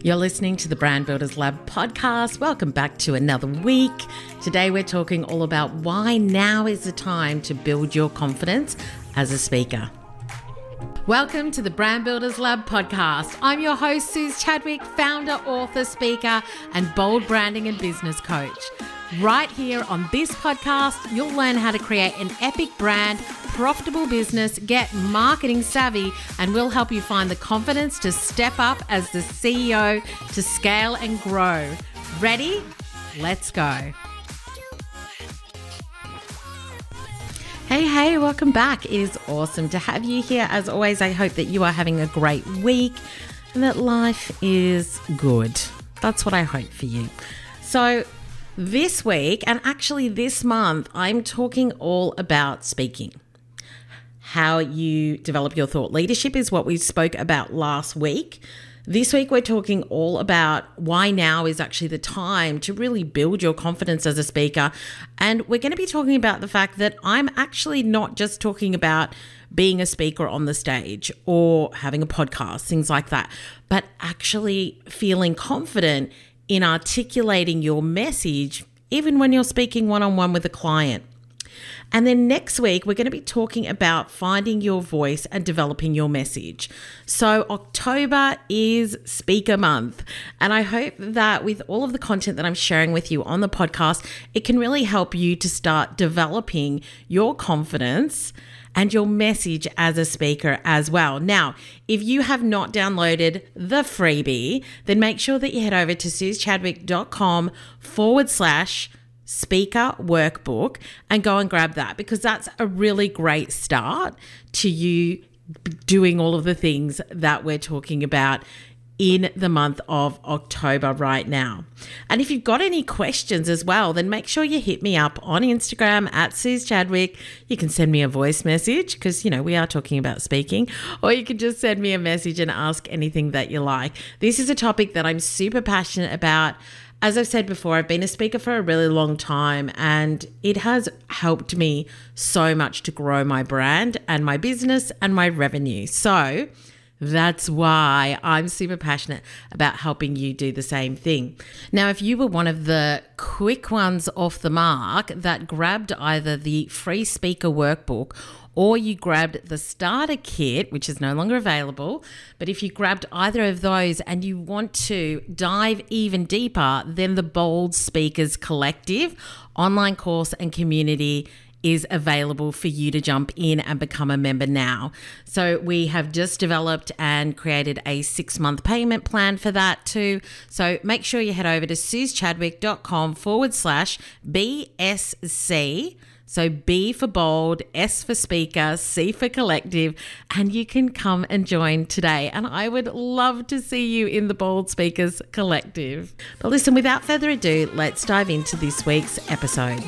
You're listening to the Brand Builders Lab podcast. Welcome back to another week. Today, we're talking all about why now is the time to build your confidence as a speaker. Welcome to the Brand Builders Lab podcast. I'm your host, Suze Chadwick, founder, author, speaker, and bold branding and business coach. Right here on this podcast, you'll learn how to create an epic brand, profitable business, get marketing savvy, and we'll help you find the confidence to step up as the CEO to scale and grow. Ready? Let's go. Hey, hey, welcome back. It is awesome to have you here. As always, I hope that you are having a great week and that life is good. That's what I hope for you. So, this week, and actually this month, I'm talking all about speaking. How you develop your thought leadership is what we spoke about last week. This week, we're talking all about why now is actually the time to really build your confidence as a speaker. And we're going to be talking about the fact that I'm actually not just talking about being a speaker on the stage or having a podcast, things like that, but actually feeling confident in articulating your message, even when you're speaking one on one with a client. And then next week, we're going to be talking about finding your voice and developing your message. So, October is Speaker Month. And I hope that with all of the content that I'm sharing with you on the podcast, it can really help you to start developing your confidence and your message as a speaker as well. Now, if you have not downloaded the freebie, then make sure that you head over to suzechadwick.com forward slash speaker workbook and go and grab that because that's a really great start to you doing all of the things that we're talking about in the month of October right now. And if you've got any questions as well, then make sure you hit me up on Instagram at Suze Chadwick. You can send me a voice message because, you know, we are talking about speaking, or you can just send me a message and ask anything that you like. This is a topic that I'm super passionate about. As I've said before, I've been a speaker for a really long time and it has helped me so much to grow my brand and my business and my revenue. So, that's why I'm super passionate about helping you do the same thing. Now, if you were one of the quick ones off the mark that grabbed either the free speaker workbook or you grabbed the starter kit, which is no longer available. But if you grabbed either of those and you want to dive even deeper, then the Bold Speakers Collective online course and community is available for you to jump in and become a member now. So we have just developed and created a six month payment plan for that too. So make sure you head over to suzechadwick.com forward slash BSC. So B for bold, S for speaker, C for collective, and you can come and join today. And I would love to see you in the Bold Speakers Collective. But listen, without further ado, let's dive into this week's episode.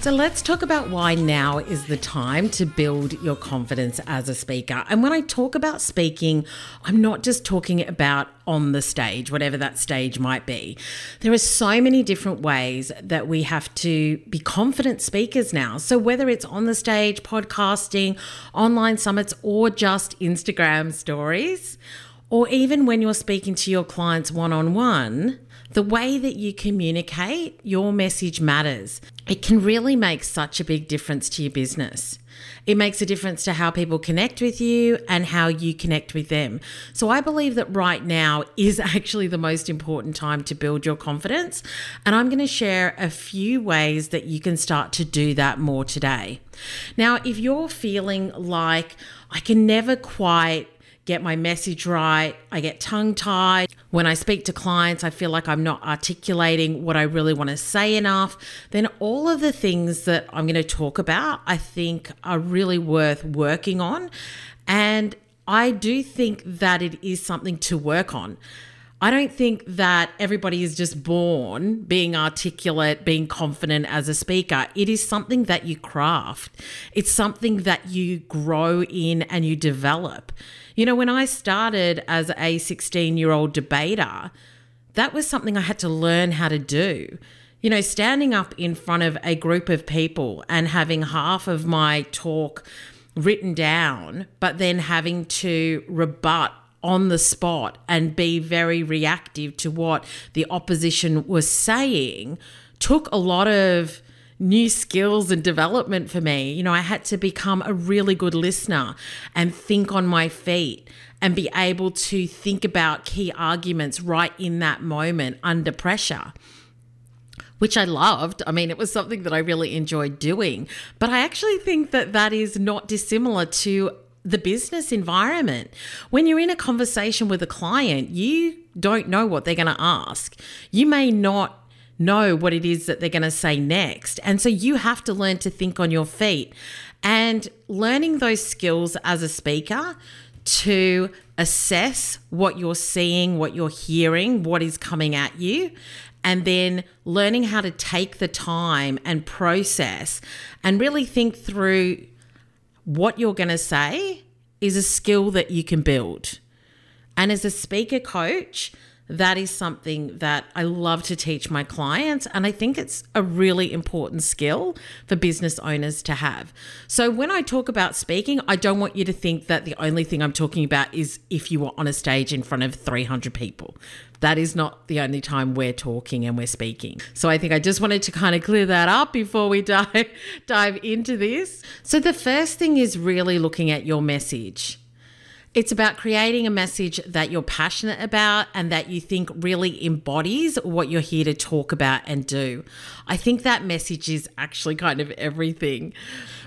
So let's talk about why now is the time to build your confidence as a speaker. And when I talk about speaking, I'm not just talking about on the stage, whatever that stage might be. There are so many different ways that we have to be confident speakers now. So whether it's on the stage, podcasting, online summits, or just Instagram stories, or even when you're speaking to your clients one on one, the way that you communicate your message matters. It can really make such a big difference to your business. It makes a difference to how people connect with you and how you connect with them. So, I believe that right now is actually the most important time to build your confidence. And I'm going to share a few ways that you can start to do that more today. Now, if you're feeling like I can never quite get my message right. I get tongue tied. When I speak to clients, I feel like I'm not articulating what I really want to say enough. Then all of the things that I'm going to talk about, I think are really worth working on. And I do think that it is something to work on. I don't think that everybody is just born being articulate, being confident as a speaker. It is something that you craft, it's something that you grow in and you develop. You know, when I started as a 16 year old debater, that was something I had to learn how to do. You know, standing up in front of a group of people and having half of my talk written down, but then having to rebut on the spot and be very reactive to what the opposition was saying took a lot of new skills and development for me. You know, I had to become a really good listener and think on my feet and be able to think about key arguments right in that moment under pressure. Which I loved. I mean, it was something that I really enjoyed doing. But I actually think that that is not dissimilar to the business environment. When you're in a conversation with a client, you don't know what they're going to ask. You may not know what it is that they're going to say next. And so you have to learn to think on your feet. And learning those skills as a speaker to assess what you're seeing, what you're hearing, what is coming at you, and then learning how to take the time and process and really think through what you're going to say is a skill that you can build. And as a speaker coach, that is something that I love to teach my clients. And I think it's a really important skill for business owners to have. So, when I talk about speaking, I don't want you to think that the only thing I'm talking about is if you were on a stage in front of 300 people. That is not the only time we're talking and we're speaking. So I think I just wanted to kind of clear that up before we dive dive into this. So the first thing is really looking at your message. It's about creating a message that you're passionate about and that you think really embodies what you're here to talk about and do. I think that message is actually kind of everything.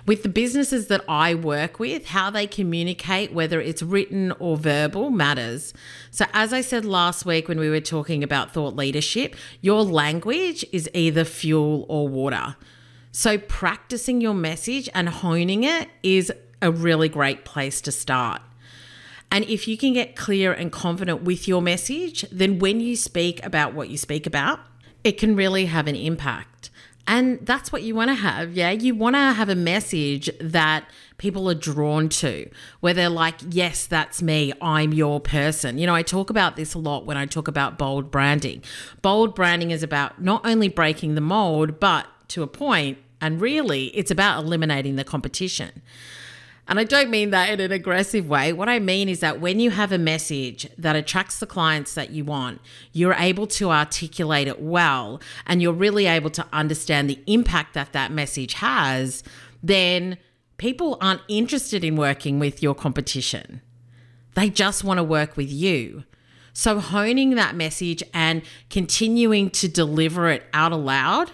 With the businesses that I work with, how they communicate, whether it's written or verbal, matters. So, as I said last week when we were talking about thought leadership, your language is either fuel or water. So, practicing your message and honing it is a really great place to start. And if you can get clear and confident with your message, then when you speak about what you speak about, it can really have an impact. And that's what you want to have. Yeah. You want to have a message that people are drawn to, where they're like, yes, that's me. I'm your person. You know, I talk about this a lot when I talk about bold branding. Bold branding is about not only breaking the mold, but to a point, and really, it's about eliminating the competition. And I don't mean that in an aggressive way. What I mean is that when you have a message that attracts the clients that you want, you're able to articulate it well and you're really able to understand the impact that that message has, then people aren't interested in working with your competition. They just want to work with you. So, honing that message and continuing to deliver it out aloud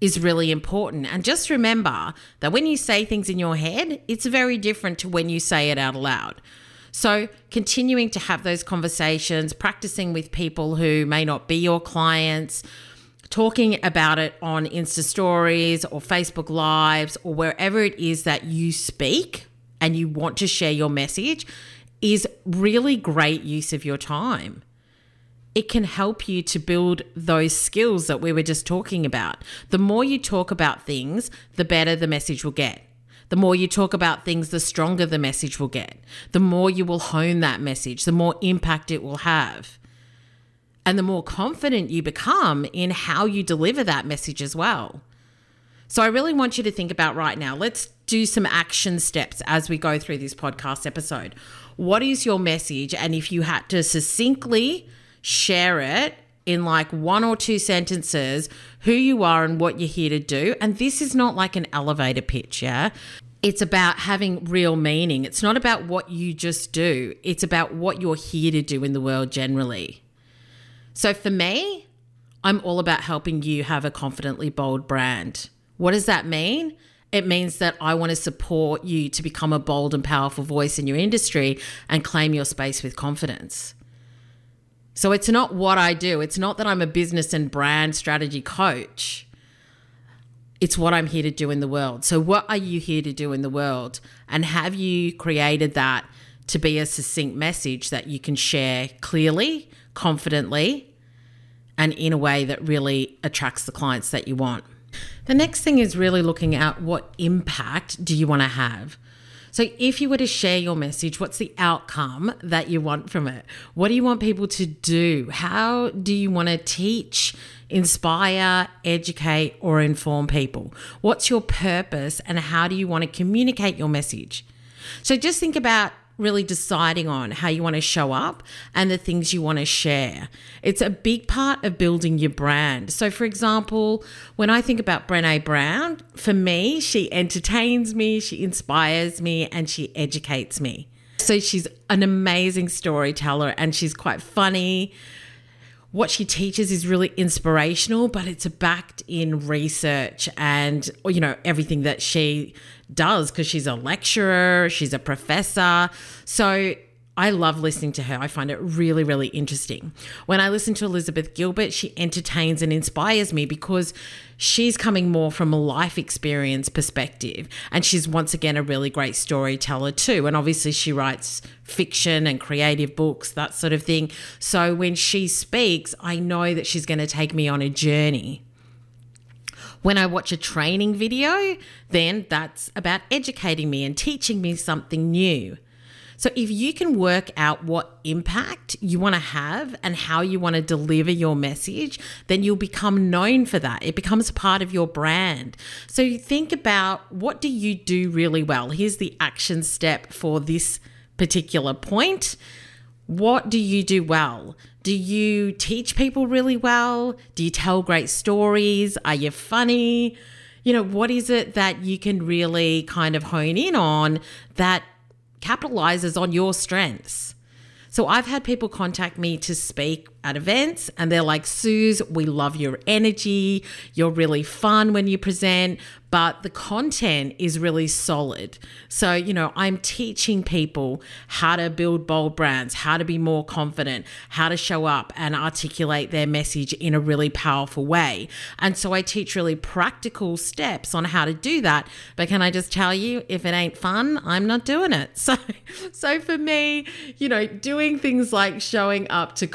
is really important. And just remember that when you say things in your head, it's very different to when you say it out loud. So, continuing to have those conversations, practicing with people who may not be your clients, talking about it on Insta stories or Facebook Lives or wherever it is that you speak and you want to share your message is really great use of your time it can help you to build those skills that we were just talking about. The more you talk about things, the better the message will get. The more you talk about things, the stronger the message will get. The more you will hone that message, the more impact it will have. And the more confident you become in how you deliver that message as well. So, I really want you to think about right now. Let's do some action steps as we go through this podcast episode. What is your message? And if you had to succinctly share it in like one or two sentences who you are and what you're here to do. And this is not like an elevator pitch, yeah? It's about having real meaning. It's not about what you just do, it's about what you're here to do in the world generally. So for me, I'm all about helping you have a confidently bold brand. What does that mean? It means that I want to support you to become a bold and powerful voice in your industry and claim your space with confidence. So it's not what I do. It's not that I'm a business and brand strategy coach. It's what I'm here to do in the world. So, what are you here to do in the world? And have you created that to be a succinct message that you can share clearly, confidently, and in a way that really attracts the clients that you want? The next thing is really looking at what impact do you want to have? So, if you were to share your message, what's the outcome that you want from it? What do you want people to do? How do you want to teach, inspire, educate, or inform people? What's your purpose and how do you want to communicate your message? So, just think about really deciding on how you want to show up and the things you want to share. It's a big part of building your brand. So, for example, when I think about Brene Brown, for me, she entertains me, she inspires me, and she educates me. So, she's an amazing storyteller and she's quite funny what she teaches is really inspirational, but it's backed in research and, you know, everything that she does because she's a lecturer, she's a professor. So I love listening to her. I find it really, really interesting. When I listen to Elizabeth Gilbert, she entertains and inspires me because she's coming more from a life experience perspective. And she's once again a really great storyteller too. And obviously, she writes fiction and creative books, that sort of thing. So when she speaks, I know that she's going to take me on a journey. When I watch a training video, then that's about educating me and teaching me something new. So if you can work out what impact you want to have and how you want to deliver your message, then you'll become known for that. It becomes part of your brand. So think about what do you do really well? Here's the action step for this particular point. What do you do well? Do you teach people really well? Do you tell great stories? Are you funny? You know, what is it that you can really kind of hone in on that capitalizes on your strengths. So I've had people contact me to speak at events and they're like, Suze, we love your energy. You're really fun when you present, but the content is really solid. So, you know, I'm teaching people how to build bold brands, how to be more confident, how to show up and articulate their message in a really powerful way. And so I teach really practical steps on how to do that. But can I just tell you, if it ain't fun, I'm not doing it. So, so for me, you know, doing things like showing up to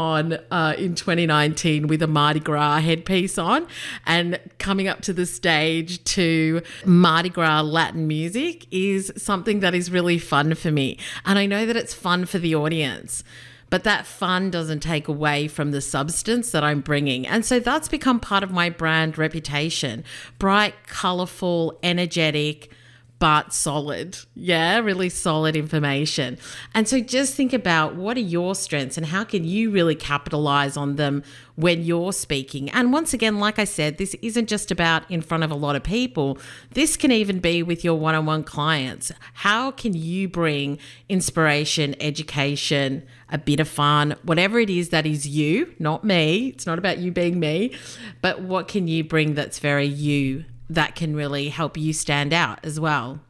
CopyCon uh, in 2019 with a Mardi Gras headpiece on and coming up to the stage to Mardi Gras Latin music is something that is really fun for me. And I know that it's fun for the audience. But that fun doesn't take away from the substance that I'm bringing. And so that's become part of my brand reputation bright, colorful, energetic, but solid. Yeah, really solid information. And so just think about what are your strengths and how can you really capitalize on them when you're speaking. And once again, like I said, this isn't just about in front of a lot of people. This can even be with your one on one clients. How can you bring inspiration, education, a bit of fun, whatever it is that is you, not me? It's not about you being me, but what can you bring that's very you that can really help you stand out as well.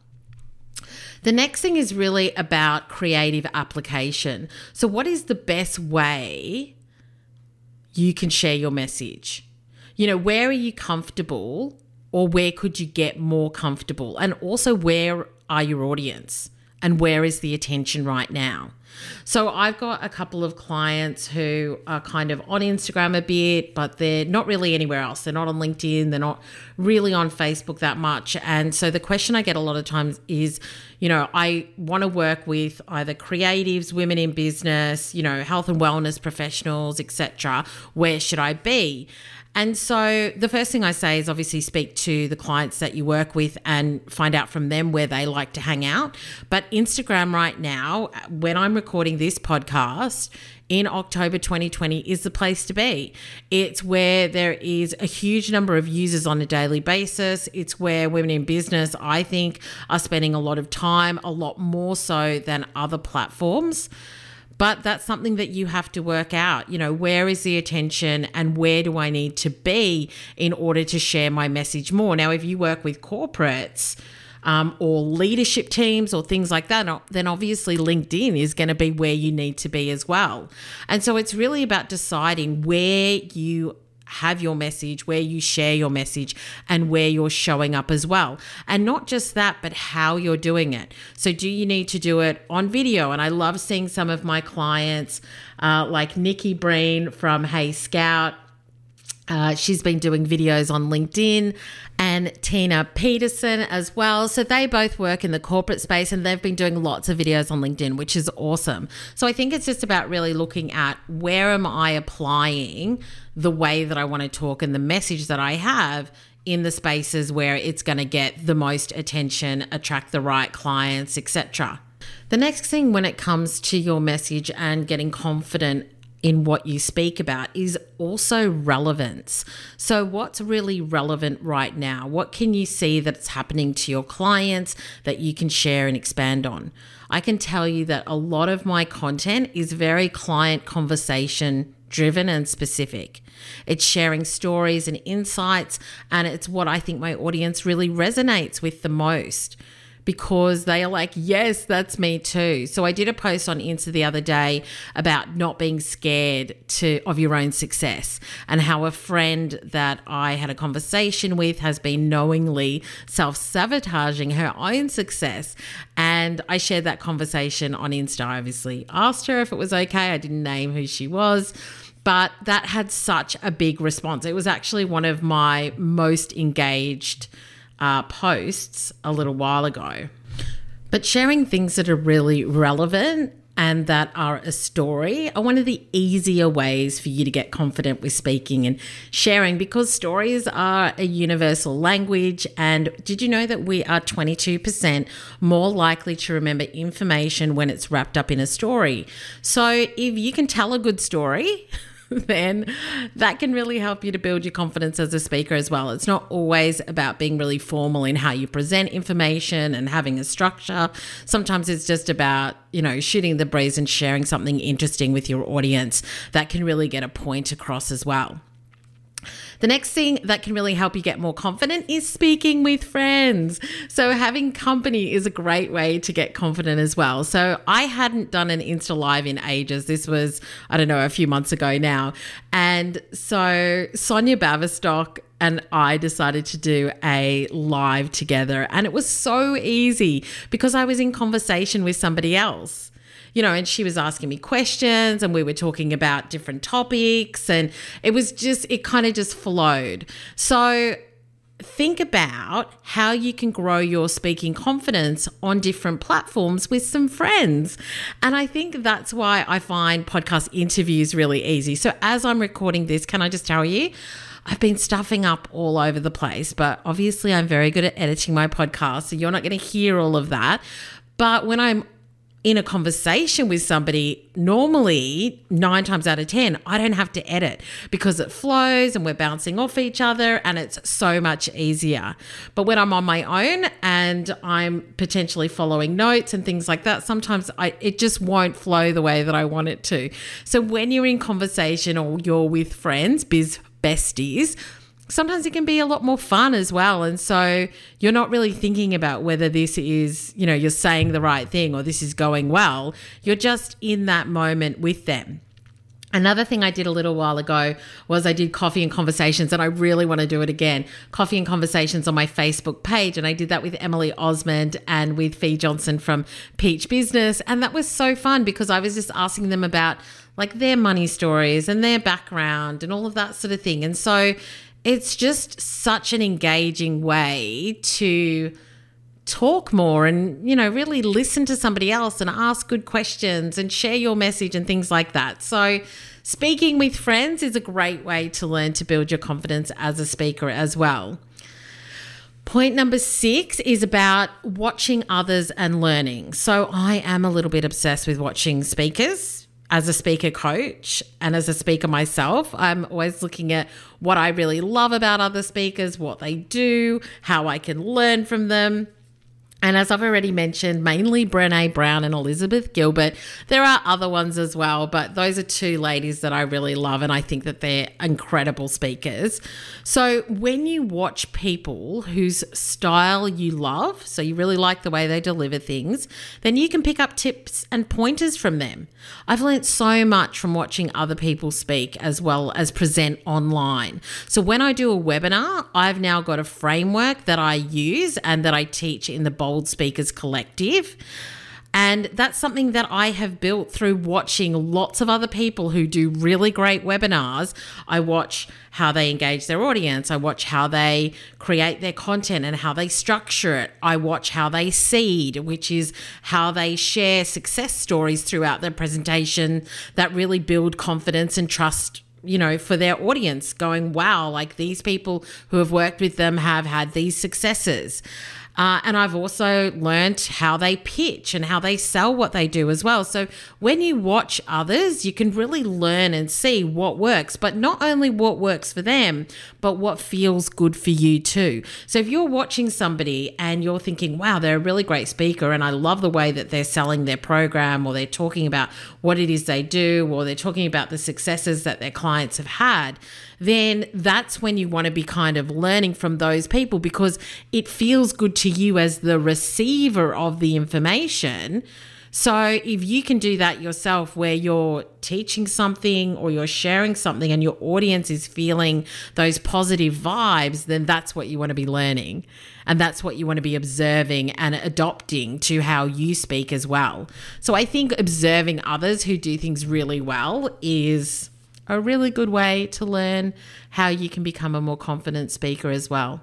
The next thing is really about creative application. So, what is the best way you can share your message? You know, where are you comfortable or where could you get more comfortable? And also, where are your audience and where is the attention right now? So I've got a couple of clients who are kind of on Instagram a bit, but they're not really anywhere else. They're not on LinkedIn, they're not really on Facebook that much. And so the question I get a lot of times is, you know, I want to work with either creatives, women in business, you know, health and wellness professionals, etc. Where should I be? And so the first thing I say is obviously speak to the clients that you work with and find out from them where they like to hang out. But Instagram right now, when I'm recording this podcast, in October 2020 is the place to be. It's where there is a huge number of users on a daily basis. It's where women in business, I think, are spending a lot of time, a lot more so than other platforms. But that's something that you have to work out. You know, where is the attention and where do I need to be in order to share my message more? Now, if you work with corporates, um, or leadership teams or things like that, then obviously LinkedIn is going to be where you need to be as well. And so it's really about deciding where you have your message, where you share your message, and where you're showing up as well. And not just that, but how you're doing it. So, do you need to do it on video? And I love seeing some of my clients, uh, like Nikki Breen from Hey Scout. Uh, she's been doing videos on LinkedIn and Tina Peterson as well. So they both work in the corporate space and they've been doing lots of videos on LinkedIn, which is awesome. So I think it's just about really looking at where am I applying the way that I want to talk and the message that I have in the spaces where it's going to get the most attention, attract the right clients, etc. The next thing when it comes to your message and getting confident in what you speak about is also relevance. So, what's really relevant right now? What can you see that's happening to your clients that you can share and expand on? I can tell you that a lot of my content is very client conversation driven and specific. It's sharing stories and insights, and it's what I think my audience really resonates with the most because they are like, yes, that's me too. So I did a post on Insta the other day about not being scared to of your own success and how a friend that I had a conversation with has been knowingly self-sabotaging her own success. And I shared that conversation on Insta. I obviously asked her if it was okay. I didn't name who she was but that had such a big response. It was actually one of my most engaged uh, posts a little while ago. But sharing things that are really relevant and that are a story are one of the easier ways for you to get confident with speaking and sharing because stories are a universal language. And did you know that we are 22% more likely to remember information when it's wrapped up in a story? So if you can tell a good story, then that can really help you to build your confidence as a speaker as well. It's not always about being really formal in how you present information and having a structure. Sometimes it's just about, you know, shooting the breeze and sharing something interesting with your audience that can really get a point across as well. The next thing that can really help you get more confident is speaking with friends. So, having company is a great way to get confident as well. So, I hadn't done an Insta Live in ages. This was, I don't know, a few months ago now. And so, Sonia Baverstock and I decided to do a live together. And it was so easy because I was in conversation with somebody else you know, and she was asking me questions and we were talking about different topics and it was just, it kind of just flowed. So, think about how you can grow your speaking confidence on different platforms with some friends. And I think that's why I find podcast interviews really easy. So, as I'm recording this, can I just tell you? I've been stuffing up all over the place, but obviously I'm very good at editing my podcast. So you're not going to hear all of that. But when I'm in a conversation with somebody, normally nine times out of 10, I don't have to edit because it flows and we're bouncing off each other and it's so much easier. But when I'm on my own and I'm potentially following notes and things like that, sometimes I, it just won't flow the way that I want it to. So when you're in conversation or you're with friends, biz besties, sometimes it can be a lot more fun as well. And so you're not really thinking about whether this is, you know, you're saying the right thing or this is going well. You're just in that moment with them. Another thing I did a little while ago was I did coffee and conversations, and I really want to do it again. Coffee and conversations on my Facebook page, and I did that with Emily Osmond and with Fee Johnson from Peach Business, and that was so fun because I was just asking them about like their money stories and their background and all of that sort of thing. And so it's just such an engaging way to talk more and you know really listen to somebody else and ask good questions and share your message and things like that. So speaking with friends is a great way to learn to build your confidence as a speaker as well. Point number six is about watching others and learning. So, I am a little bit obsessed with watching speakers as a speaker coach and as a speaker myself, I'm always looking at what I really love about other speakers, what they do, how I can learn from them. And as I've already mentioned, mainly Brene Brown and Elizabeth Gilbert. There are other ones as well, but those are two ladies that I really love, and I think that they're incredible speakers. So when you watch people whose style you love, so you really like the way they deliver things, then you can pick up tips and pointers from them. I've learned so much from watching other people speak as well as present online. So when I do a webinar, I've now got a framework that I use and that I teach in the Bold Speakers Collective. And that's something that I have built through watching lots of other people who do really great webinars. I watch how they engage their audience, I watch how they create their content and how they structure it. I watch how they seed, which is how they share success stories throughout their presentation that really build confidence and trust you know, for their audience, going, wow, like these people who have worked with them have had these successes. Uh, and I've also learned how they pitch and how they sell what they do as well. So when you watch others, you can really learn and see what works, but not only what works for them, but what feels good for you too. So if you're watching somebody and you're thinking, wow, they're a really great speaker, and I love the way that they're selling their program, or they're talking about what it is they do, or they're talking about the successes that their clients have had then that's when you want to be kind of learning from those people because it feels good to you as the receiver of the information. So if you can do that yourself where you're teaching something or you're sharing something and your audience is feeling those positive vibes, then that's what you want to be learning. And that's what you want to be observing and adopting to how you speak as well. So I think observing others who do things really well is a really good way to learn how you can become a more confident speaker as well.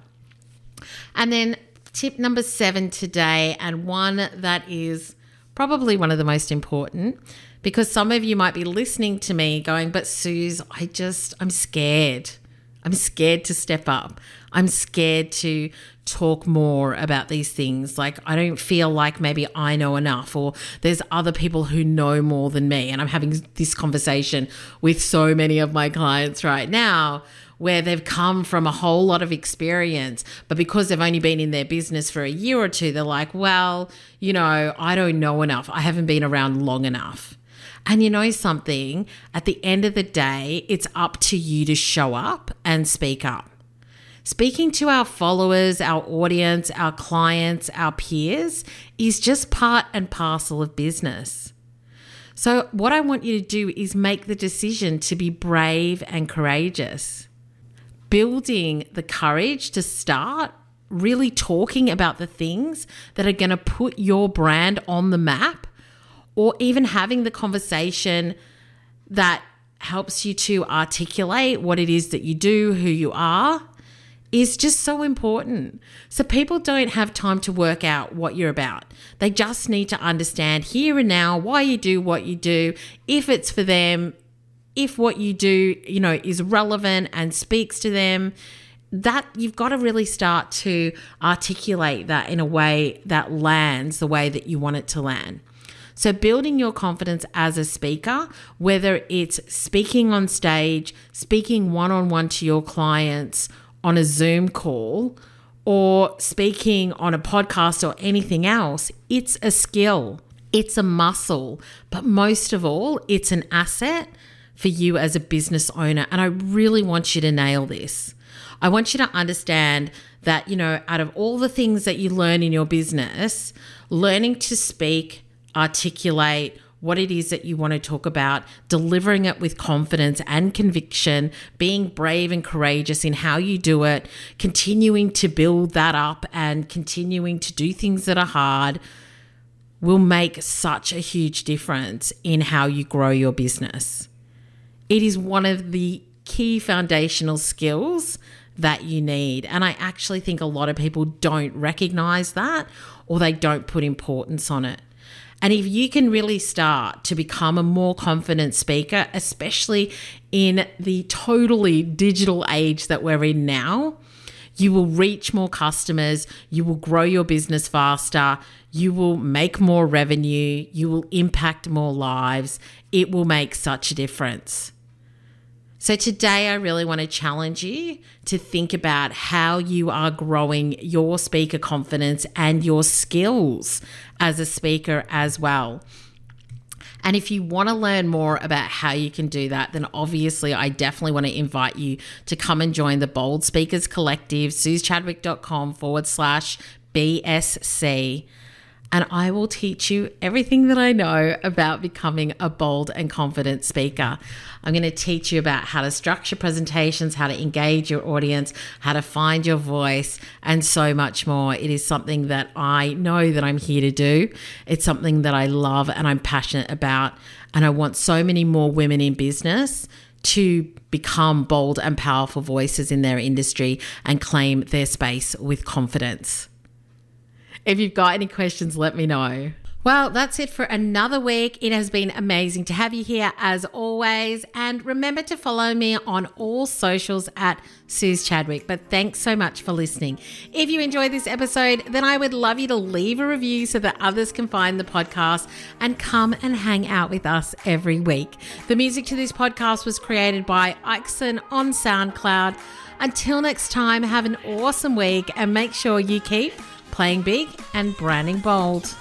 And then tip number seven today, and one that is probably one of the most important because some of you might be listening to me going, But Suze, I just, I'm scared. I'm scared to step up. I'm scared to talk more about these things. Like, I don't feel like maybe I know enough, or there's other people who know more than me. And I'm having this conversation with so many of my clients right now where they've come from a whole lot of experience, but because they've only been in their business for a year or two, they're like, well, you know, I don't know enough. I haven't been around long enough. And you know something? At the end of the day, it's up to you to show up and speak up. Speaking to our followers, our audience, our clients, our peers is just part and parcel of business. So, what I want you to do is make the decision to be brave and courageous. Building the courage to start really talking about the things that are going to put your brand on the map, or even having the conversation that helps you to articulate what it is that you do, who you are is just so important. So people don't have time to work out what you're about. They just need to understand here and now why you do what you do, if it's for them, if what you do, you know, is relevant and speaks to them. That you've got to really start to articulate that in a way that lands the way that you want it to land. So, building your confidence as a speaker, whether it's speaking on stage, speaking one on one to your clients, on a Zoom call or speaking on a podcast or anything else, it's a skill, it's a muscle, but most of all, it's an asset for you as a business owner. And I really want you to nail this. I want you to understand that, you know, out of all the things that you learn in your business, learning to speak, articulate, what it is that you want to talk about, delivering it with confidence and conviction, being brave and courageous in how you do it, continuing to build that up and continuing to do things that are hard will make such a huge difference in how you grow your business. It is one of the key foundational skills that you need. And I actually think a lot of people don't recognize that or they don't put importance on it. And if you can really start to become a more confident speaker, especially in the totally digital age that we're in now, you will reach more customers, you will grow your business faster, you will make more revenue, you will impact more lives. It will make such a difference. So, today I really want to challenge you to think about how you are growing your speaker confidence and your skills as a speaker as well. And if you want to learn more about how you can do that, then obviously I definitely want to invite you to come and join the Bold Speakers Collective, suzechadwick.com forward slash BSC and I will teach you everything that I know about becoming a bold and confident speaker. I'm going to teach you about how to structure presentations, how to engage your audience, how to find your voice, and so much more. It is something that I know that I'm here to do. It's something that I love and I'm passionate about. And I want so many more women in business to become bold and powerful voices in their industry and claim their space with confidence. If you've got any questions, let me know. Well, that's it for another week. It has been amazing to have you here as always. And remember to follow me on all socials at Suze Chadwick. But thanks so much for listening. If you enjoyed this episode, then I would love you to leave a review so that others can find the podcast and come and hang out with us every week. The music to this podcast was created by Ixon on SoundCloud. Until next time, have an awesome week and make sure you keep playing big and branding bold.